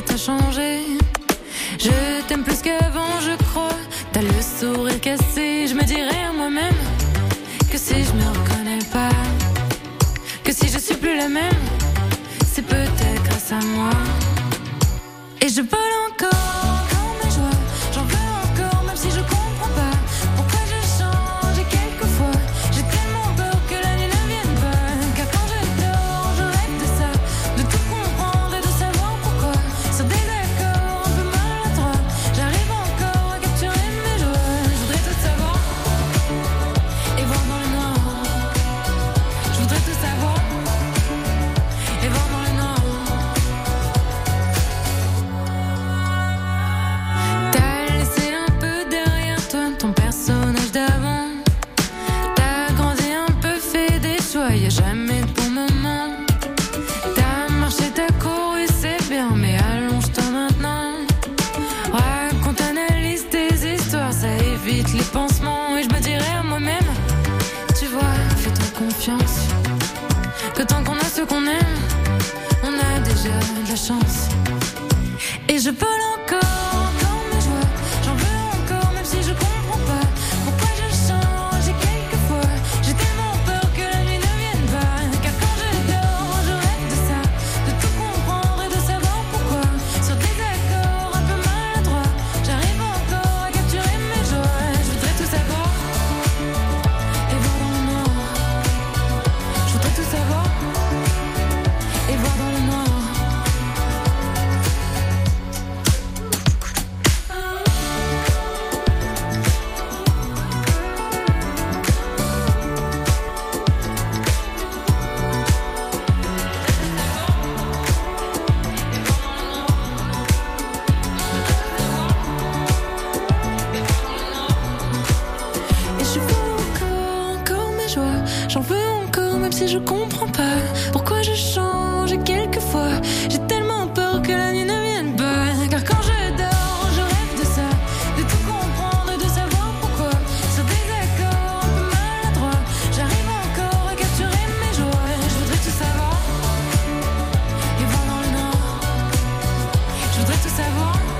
ouais, t'as changé. Je t'aime plus qu'avant, je crois. T'as le sourire cassé, je me dirais à moi-même que si je me reconnais pas, que si je suis plus la même, c'est peut-être grâce à moi. je peux l'encore. tout savoir.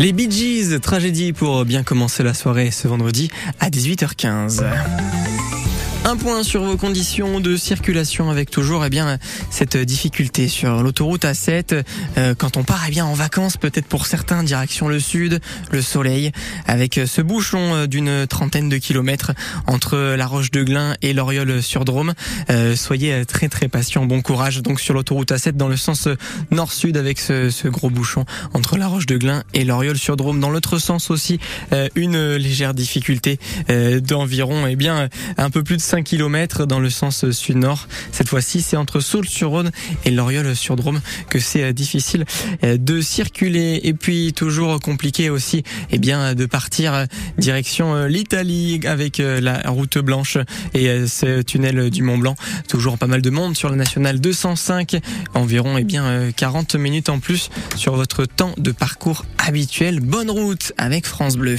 Les Bee Gees, tragédie pour bien commencer la soirée ce vendredi à 18h15. Un point sur vos conditions de circulation avec toujours eh bien cette difficulté sur l'autoroute A7 euh, quand on part eh bien en vacances peut-être pour certains direction le sud, le soleil avec ce bouchon euh, d'une trentaine de kilomètres entre la Roche de Glin et l'Oriole sur Drôme. Euh, soyez très très patient, bon courage donc sur l'autoroute A7 dans le sens nord-sud avec ce, ce, gros bouchon entre la Roche de Glin et l'Oriole sur Drôme. Dans l'autre sens aussi une légère difficulté d'environ eh bien un peu plus de 5 km dans le sens sud-nord. Cette fois-ci, c'est entre Saule-sur-Rhône et Loriol-sur-Drôme que c'est euh, difficile euh, de circuler. Et puis toujours compliqué aussi, eh bien, de partir euh, direction l'Italie avec la route blanche et ce tunnel du Mont Blanc. Toujours pas mal de monde sur la nationale 205, environ eh bien 40 minutes en plus sur votre temps de parcours habituel. Bonne route avec France Bleu.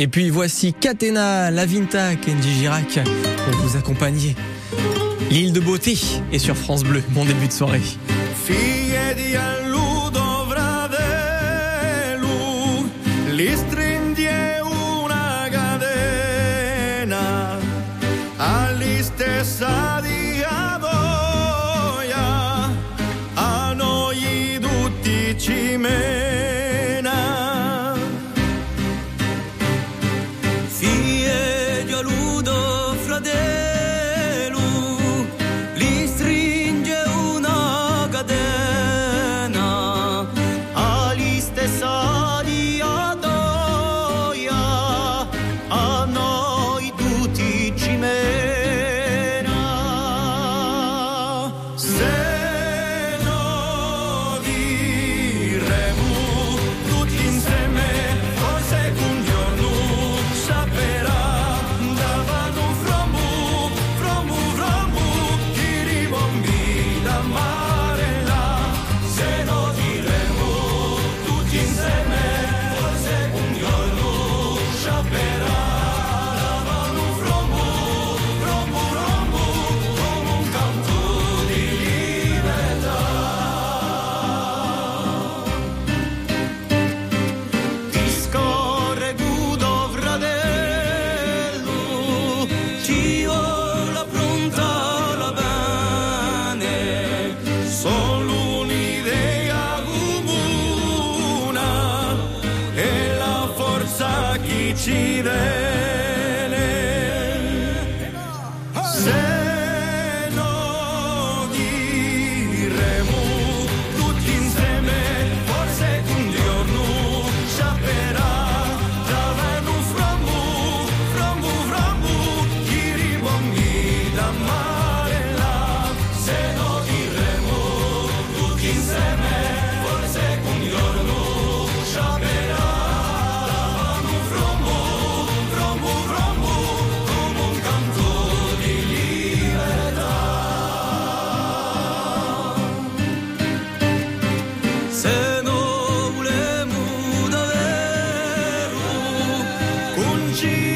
Et puis voici Catena, Lavinta, Kenji Girac pour vous accompagner. L'île de beauté est sur France Bleu, bon début de soirée. Kenji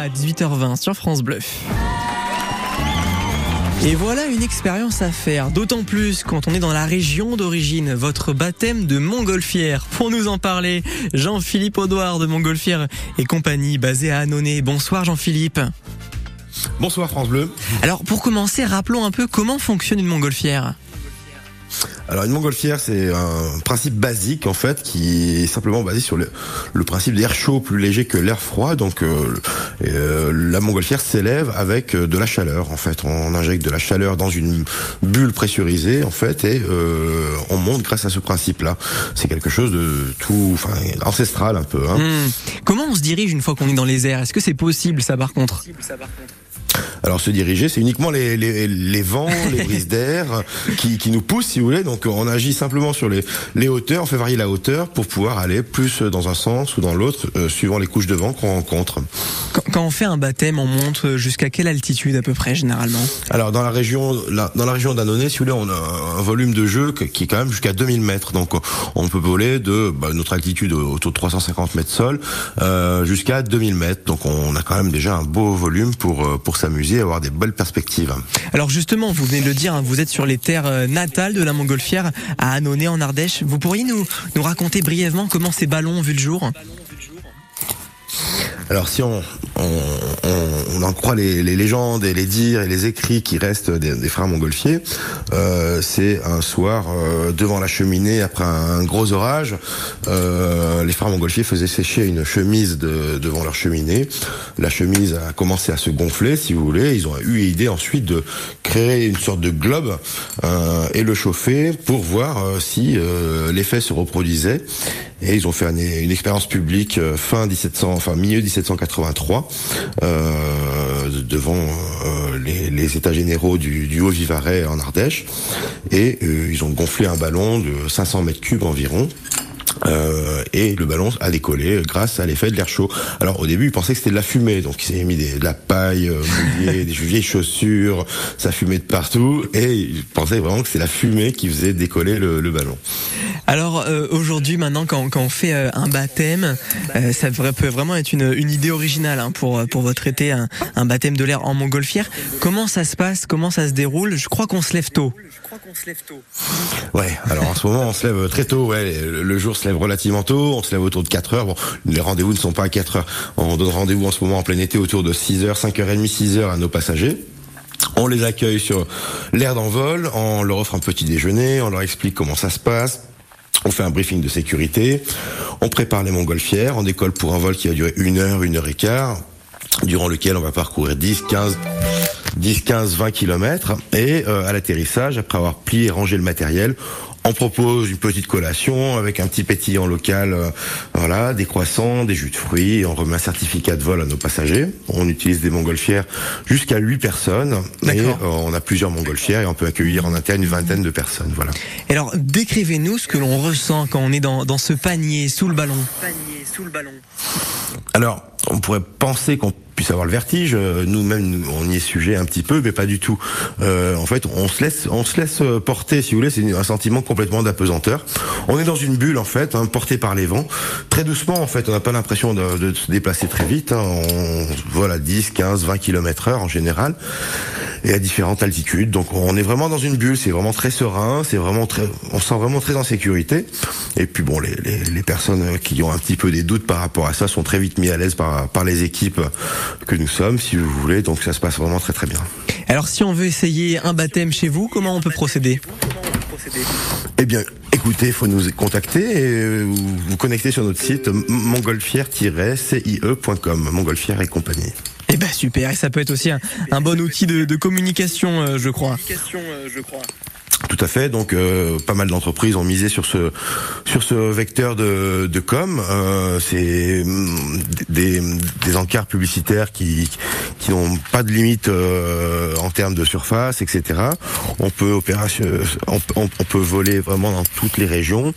à 18h20 sur France Bleu. Et voilà une expérience à faire, d'autant plus quand on est dans la région d'origine, votre baptême de Montgolfière. Pour nous en parler, Jean-Philippe Audouard de Montgolfière et compagnie basée à Annonay. Bonsoir Jean-Philippe. Bonsoir France Bleu. Alors pour commencer, rappelons un peu comment fonctionne une montgolfière. Alors une montgolfière, c'est un principe basique en fait qui est simplement basé sur le, principe d'air chaud plus léger que l'air froid. Donc euh, euh, la montgolfière s'élève avec euh, de la chaleur. En fait, on injecte de la chaleur dans une bulle pressurisée en fait et on monte grâce à ce principe-là. C'est quelque chose de tout, enfin ancestral un peu. Hein. Hmm. Comment on se dirige une fois qu'on est dans les airs? Est-ce que c'est possible ça par contre? Alors se diriger, c'est uniquement les, les, les, vents, les brises d'air qui, qui, nous poussent, si vous voulez. Donc on agit simplement sur les, les hauteurs, on fait varier la hauteur pour pouvoir aller plus dans un sens ou dans l'autre, euh, suivant les couches de vent qu'on rencontre. Quand, on fait un baptême, on monte jusqu'à quelle altitude à peu près généralement? Alors dans la région, dans la région d'Annonay, si vous voulez, on a un volume de jeu qui est quand même jusqu'à 2000 mètres. Donc on peut voler de bah, notre altitude autour de 350 mètres sol euh, jusqu'à 2000 mètres. Donc on a quand même déjà un beau volume pour euh, pour s'amuser, et avoir des belles perspectives. Alors justement, vous venez de le dire, hein, vous êtes sur les terres euh, natales de la Montgolfière, à Annonay en Ardèche. Vous pourriez nous, nous raconter brièvement comment ces ballons ont vu le jour? Alors si on, on, en croit les, légendes et les dires et les écrits qui restent des, frères montgolfiers, euh, c'est un soir euh, devant la cheminée après un, gros orage, euh, les frères montgolfiers faisaient sécher une chemise devant leur cheminée. La chemise a commencé à se gonfler, si vous voulez. Ils ont eu l'idée ensuite de créer une sorte de globe et le chauffer pour voir si l'effet se reproduisait. Et ils ont fait une, expérience publique euh, fin 1700, enfin milieu 1783, euh, devant euh, les, états généraux du, du Haut-Vivarais en Ardèche. Et ils ont gonflé un ballon de 500 mètres cubes environ. Euh, et le ballon a décollé grâce à l'effet de l'air chaud. Alors au début, il pensait que c'était de la fumée, donc il s'est mis des, de la paille euh, mouillée, des vieilles chaussures, ça fumait de partout, et il pensait vraiment que c'est la fumée qui faisait décoller le, le ballon. Alors euh, aujourd'hui, maintenant, quand, quand, on fait euh, un baptême, ça peut vraiment être une, une idée originale hein, pour pour votre été, un, un baptême de l'air en montgolfière. Comment ça se passe? Comment ça se déroule? Je crois qu'on se lève tôt. Je crois qu'on se lève tôt. Ouais. Alors en ce moment, on se lève très tôt. Ouais, le jour se lève relativement tôt, on se lève autour de 4 heures. Bon, les rendez-vous ne sont pas à 4 heures. On donne rendez-vous en ce moment en plein été autour de 6 heures, 5h30, 6 heures à nos passagers. On les accueille sur l'air d'envol, on leur offre un petit déjeuner, on leur explique comment ça se passe. On fait un briefing de sécurité, on prépare les montgolfières, on décolle pour un vol qui va durer une heure, une heure et quart, durant lequel on va parcourir 10, 15, 10, 15, 20 kilomètres. Et euh, à l'atterrissage, après avoir plié et rangé le matériel, on propose une petite collation avec un petit pétillant local, euh, voilà, des croissants, des jus de fruits. on remet un certificat de vol à nos passagers. On utilise des montgolfières jusqu'à 8 personnes. Et euh, on a plusieurs montgolfières et on peut accueillir en interne une vingtaine de personnes. Voilà. alors, décrivez-nous ce que l'on ressent quand on est dans, dans ce panier sous le ballon. Panier sous le ballon. Alors, on pourrait penser qu'on avoir le vertige. Euh, nous-mêmes, on y est sujet un petit peu, mais pas du tout. Euh, en fait, on se laisse, on se laisse euh, porter, si vous voulez. C'est un sentiment complètement d'apesanteur. On est dans une bulle, en fait, hein, portée par les vents. Très doucement, en fait. On n'a pas l'impression de, de, se déplacer très vite. Hein. On vole à 10, 15, 20 km heure en général et à différentes altitudes. Donc, on est vraiment dans une bulle. C'est vraiment très serein. C'est vraiment très, on se sent vraiment très en sécurité. Et puis, bon, les, les, les personnes qui ont un petit peu des doutes par rapport à ça sont très vite mis à l'aise par, par les équipes que nous sommes, si vous voulez. Donc ça se passe vraiment très très bien. Alors si on veut essayer un baptême chez vous, comment on peut procéder? Eh bien, écoutez, il faut nous contacter et vous connecter sur notre site montgolfière-cie.com, montgolfière et compagnie. Eh ben super, et ça peut être aussi un, bon outil de, communication, euh, je crois. Euh, je crois. Tout à fait. Donc, euh, pas mal d'entreprises ont misé sur ce sur ce vecteur de, de com. Euh, c'est mm, des, des encarts publicitaires qui qui n'ont pas de limite euh, en termes de surface, etc. On peut opération, on, on, peut voler vraiment dans toutes les régions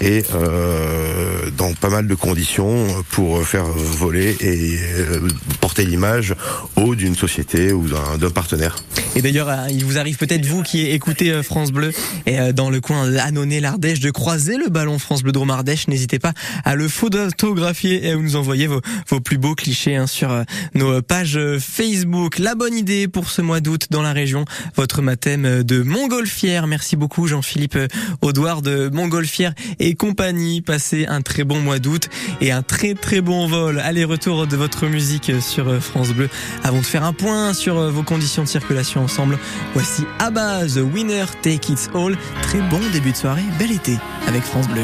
et euh, dans pas mal de conditions pour faire voler et euh, porter l'image haut d'une société ou d'un partenaire. Et d'ailleurs, euh, il vous arrive peut-être vous qui écoutez euh, Bleu et euh, dans le coin d'Annonay, l'Ardèche, de croiser le ballon France Bleu Drôme Ardèche. N'hésitez pas à le photographier et à nous envoyer vos, plus beaux clichés hein, sur nos pages Facebook. La bonne idée pour ce mois d'août dans la région, votre mathème de Montgolfière. Merci beaucoup Jean-Philippe Audouard de Montgolfière et compagnie. Passez un très bon mois d'août et un très très bon vol. Aller-retour de votre musique sur France Bleu. Avant de faire un point sur vos conditions de circulation ensemble, voici Abba, The Winner Take It All. Très bon début de soirée, bel été avec France Bleu.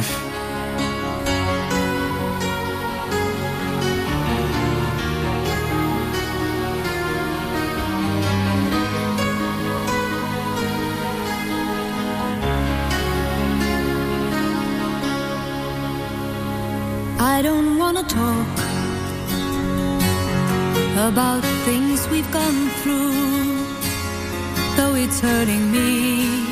I don't wanna talk about things we've gone through, though it's hurting me.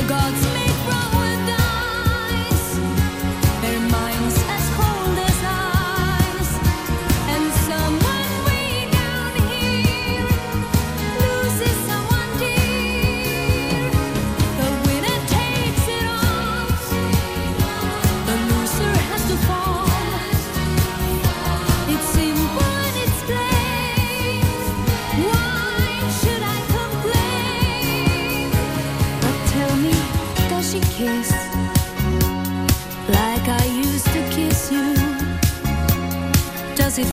The gods make